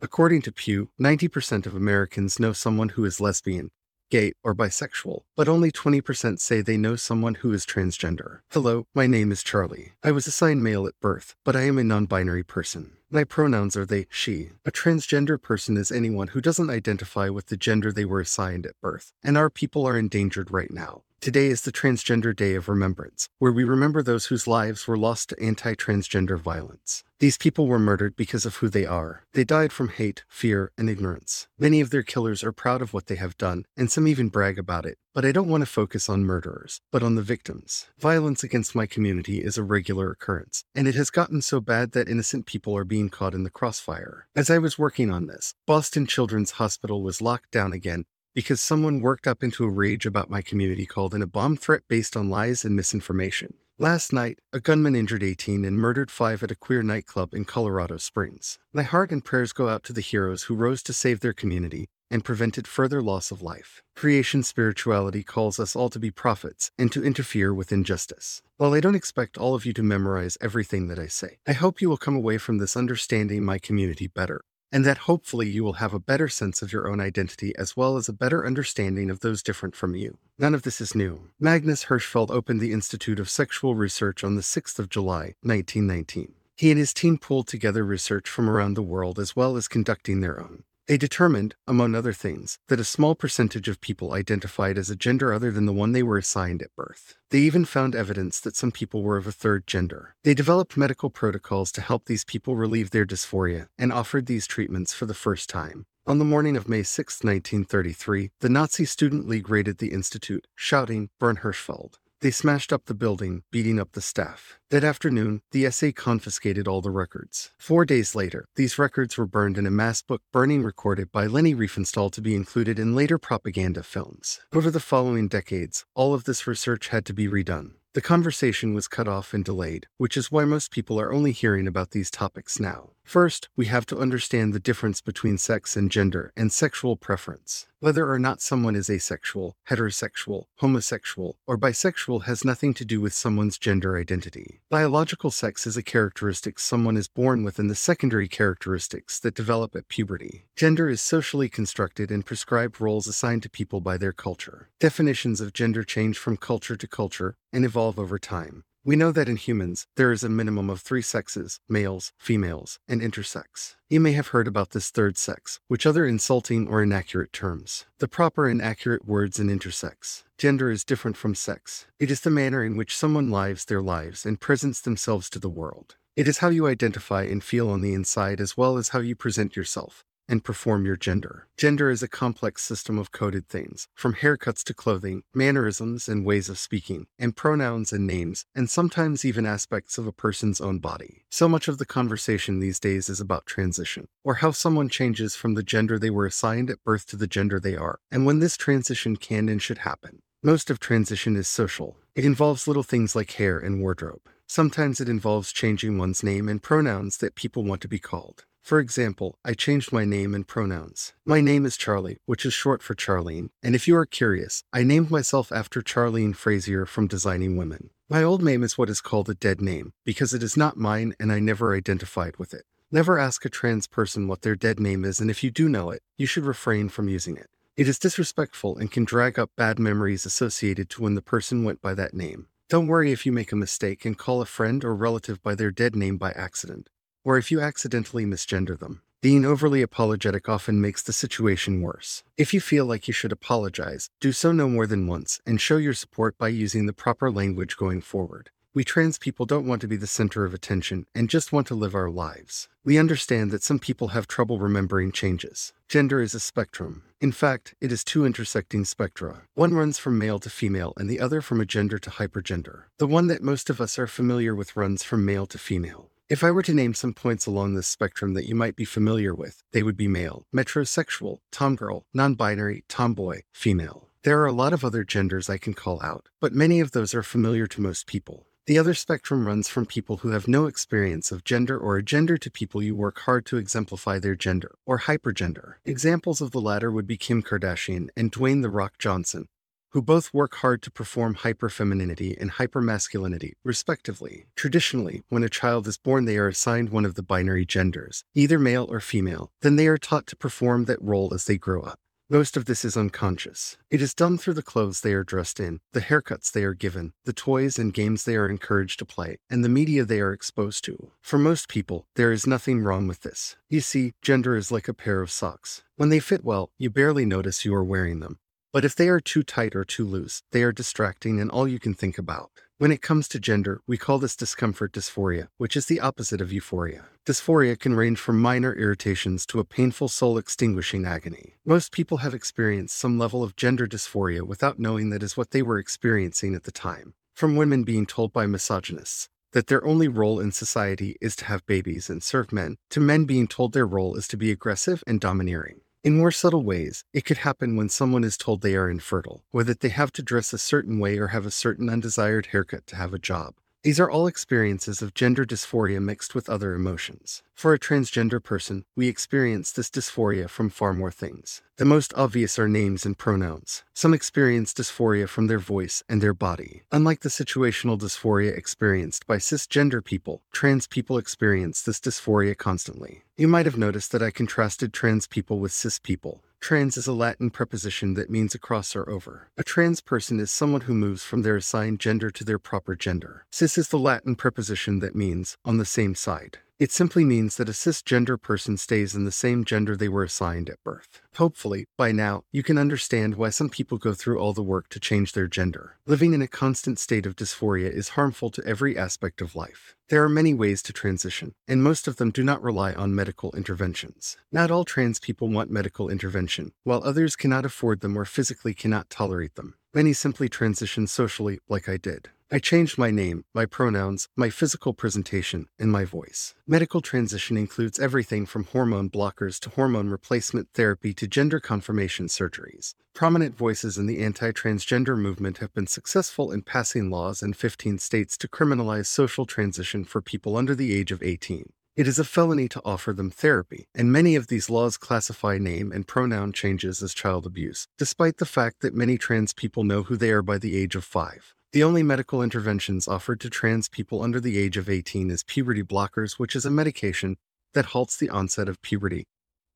According to Pew, 90% of Americans know someone who is lesbian, gay, or bisexual, but only 20% say they know someone who is transgender. Hello, my name is Charlie. I was assigned male at birth, but I am a non binary person. My pronouns are they, she. A transgender person is anyone who doesn't identify with the gender they were assigned at birth, and our people are endangered right now. Today is the Transgender Day of Remembrance, where we remember those whose lives were lost to anti transgender violence. These people were murdered because of who they are. They died from hate, fear, and ignorance. Many of their killers are proud of what they have done, and some even brag about it. But I don't want to focus on murderers, but on the victims. Violence against my community is a regular occurrence, and it has gotten so bad that innocent people are being caught in the crossfire. As I was working on this, Boston Children's Hospital was locked down again because someone worked up into a rage about my community called in a bomb threat based on lies and misinformation. Last night, a gunman injured 18 and murdered 5 at a queer nightclub in Colorado Springs. My heart and prayers go out to the heroes who rose to save their community and prevented further loss of life. Creation spirituality calls us all to be prophets and to interfere with injustice. While I don't expect all of you to memorize everything that I say, I hope you will come away from this understanding my community better and that hopefully you will have a better sense of your own identity as well as a better understanding of those different from you. None of this is new. Magnus Hirschfeld opened the Institute of Sexual Research on the 6th of July, 1919. He and his team pulled together research from around the world as well as conducting their own. They determined, among other things, that a small percentage of people identified as a gender other than the one they were assigned at birth. They even found evidence that some people were of a third gender. They developed medical protocols to help these people relieve their dysphoria and offered these treatments for the first time. On the morning of May 6, 1933, the Nazi Student League raided the institute, shouting, Burn Hirschfeld. They smashed up the building, beating up the staff. That afternoon, the SA confiscated all the records. Four days later, these records were burned in a mass book burning recorded by Leni Riefenstahl to be included in later propaganda films. Over the following decades, all of this research had to be redone. The conversation was cut off and delayed, which is why most people are only hearing about these topics now. First, we have to understand the difference between sex and gender and sexual preference. Whether or not someone is asexual, heterosexual, homosexual, or bisexual has nothing to do with someone's gender identity. Biological sex is a characteristic someone is born with and the secondary characteristics that develop at puberty. Gender is socially constructed and prescribed roles assigned to people by their culture. Definitions of gender change from culture to culture and evolve over time. We know that in humans, there is a minimum of three sexes males, females, and intersex. You may have heard about this third sex, which other insulting or inaccurate terms. The proper and accurate words in intersex. Gender is different from sex. It is the manner in which someone lives their lives and presents themselves to the world. It is how you identify and feel on the inside as well as how you present yourself and perform your gender. Gender is a complex system of coded things, from haircuts to clothing, mannerisms and ways of speaking, and pronouns and names, and sometimes even aspects of a person's own body. So much of the conversation these days is about transition, or how someone changes from the gender they were assigned at birth to the gender they are, and when this transition can and should happen. Most of transition is social. It involves little things like hair and wardrobe. Sometimes it involves changing one's name and pronouns that people want to be called. For example, I changed my name and pronouns. My name is Charlie, which is short for Charlene, and if you are curious, I named myself after Charlene Frazier from Designing Women. My old name is what is called a dead name, because it is not mine and I never identified with it. Never ask a trans person what their dead name is, and if you do know it, you should refrain from using it. It is disrespectful and can drag up bad memories associated to when the person went by that name. Don't worry if you make a mistake and call a friend or relative by their dead name by accident or if you accidentally misgender them. Being overly apologetic often makes the situation worse. If you feel like you should apologize, do so no more than once and show your support by using the proper language going forward. We trans people don't want to be the center of attention and just want to live our lives. We understand that some people have trouble remembering changes. Gender is a spectrum. In fact, it is two intersecting spectra. One runs from male to female and the other from agender to hypergender. The one that most of us are familiar with runs from male to female. If I were to name some points along this spectrum that you might be familiar with, they would be male, metrosexual, tomgirl, non binary, tomboy, female. There are a lot of other genders I can call out, but many of those are familiar to most people. The other spectrum runs from people who have no experience of gender or a gender to people you work hard to exemplify their gender, or hypergender. Examples of the latter would be Kim Kardashian and Dwayne The Rock Johnson, who both work hard to perform hyperfemininity and hypermasculinity, respectively. Traditionally, when a child is born, they are assigned one of the binary genders, either male or female. Then they are taught to perform that role as they grow up. Most of this is unconscious. It is done through the clothes they are dressed in, the haircuts they are given, the toys and games they are encouraged to play, and the media they are exposed to. For most people, there is nothing wrong with this. You see, gender is like a pair of socks. When they fit well, you barely notice you are wearing them. But if they are too tight or too loose, they are distracting and all you can think about. When it comes to gender, we call this discomfort dysphoria, which is the opposite of euphoria. Dysphoria can range from minor irritations to a painful soul extinguishing agony. Most people have experienced some level of gender dysphoria without knowing that is what they were experiencing at the time. From women being told by misogynists that their only role in society is to have babies and serve men, to men being told their role is to be aggressive and domineering. In more subtle ways, it could happen when someone is told they are infertile, or that they have to dress a certain way or have a certain undesired haircut to have a job. These are all experiences of gender dysphoria mixed with other emotions. For a transgender person, we experience this dysphoria from far more things. The most obvious are names and pronouns. Some experience dysphoria from their voice and their body. Unlike the situational dysphoria experienced by cisgender people, trans people experience this dysphoria constantly. You might have noticed that I contrasted trans people with cis people. Trans is a Latin preposition that means across or over. A trans person is someone who moves from their assigned gender to their proper gender. Cis is the Latin preposition that means on the same side. It simply means that a cisgender person stays in the same gender they were assigned at birth. Hopefully, by now, you can understand why some people go through all the work to change their gender. Living in a constant state of dysphoria is harmful to every aspect of life. There are many ways to transition, and most of them do not rely on medical interventions. Not all trans people want medical intervention, while others cannot afford them or physically cannot tolerate them. Many simply transition socially, like I did. I changed my name, my pronouns, my physical presentation, and my voice. Medical transition includes everything from hormone blockers to hormone replacement therapy to gender confirmation surgeries. Prominent voices in the anti transgender movement have been successful in passing laws in 15 states to criminalize social transition for people under the age of 18. It is a felony to offer them therapy, and many of these laws classify name and pronoun changes as child abuse, despite the fact that many trans people know who they are by the age of 5. The only medical interventions offered to trans people under the age of 18 is puberty blockers, which is a medication that halts the onset of puberty,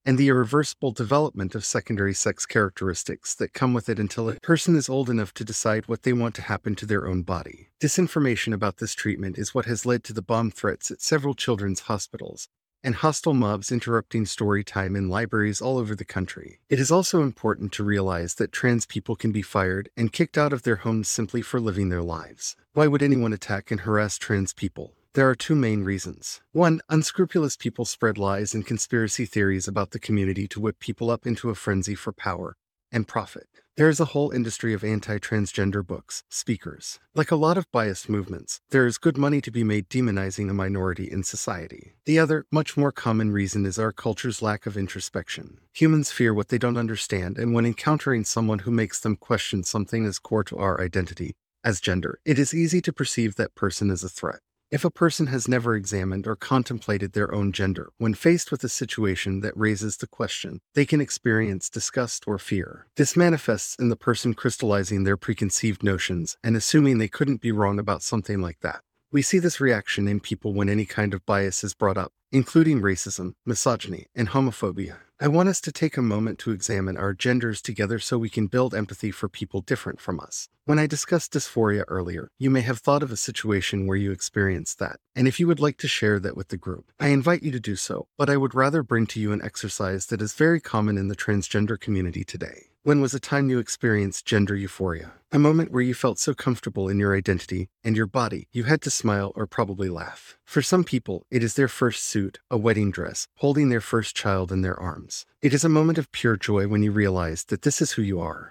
and the irreversible development of secondary sex characteristics that come with it until a person is old enough to decide what they want to happen to their own body. Disinformation about this treatment is what has led to the bomb threats at several children's hospitals, and hostile mobs interrupting story time in libraries all over the country. It is also important to realize that trans people can be fired and kicked out of their homes simply for living their lives. Why would anyone attack and harass trans people? There are two main reasons. One, unscrupulous people spread lies and conspiracy theories about the community to whip people up into a frenzy for power and profit. There is a whole industry of anti transgender books, speakers. Like a lot of biased movements, there is good money to be made demonizing a minority in society. The other, much more common reason is our culture's lack of introspection. Humans fear what they don't understand, and when encountering someone who makes them question something as core to our identity, as gender, it is easy to perceive that person as a threat. If a person has never examined or contemplated their own gender, when faced with a situation that raises the question, they can experience disgust or fear. This manifests in the person crystallizing their preconceived notions and assuming they couldn't be wrong about something like that. We see this reaction in people when any kind of bias is brought up, including racism, misogyny, and homophobia. I want us to take a moment to examine our genders together so we can build empathy for people different from us. When I discussed dysphoria earlier, you may have thought of a situation where you experienced that, and if you would like to share that with the group, I invite you to do so, but I would rather bring to you an exercise that is very common in the transgender community today. When was a time you experienced gender euphoria? A moment where you felt so comfortable in your identity and your body, you had to smile or probably laugh. For some people, it is their first suit, a wedding dress, holding their first child in their arms. It is a moment of pure joy when you realize that this is who you are.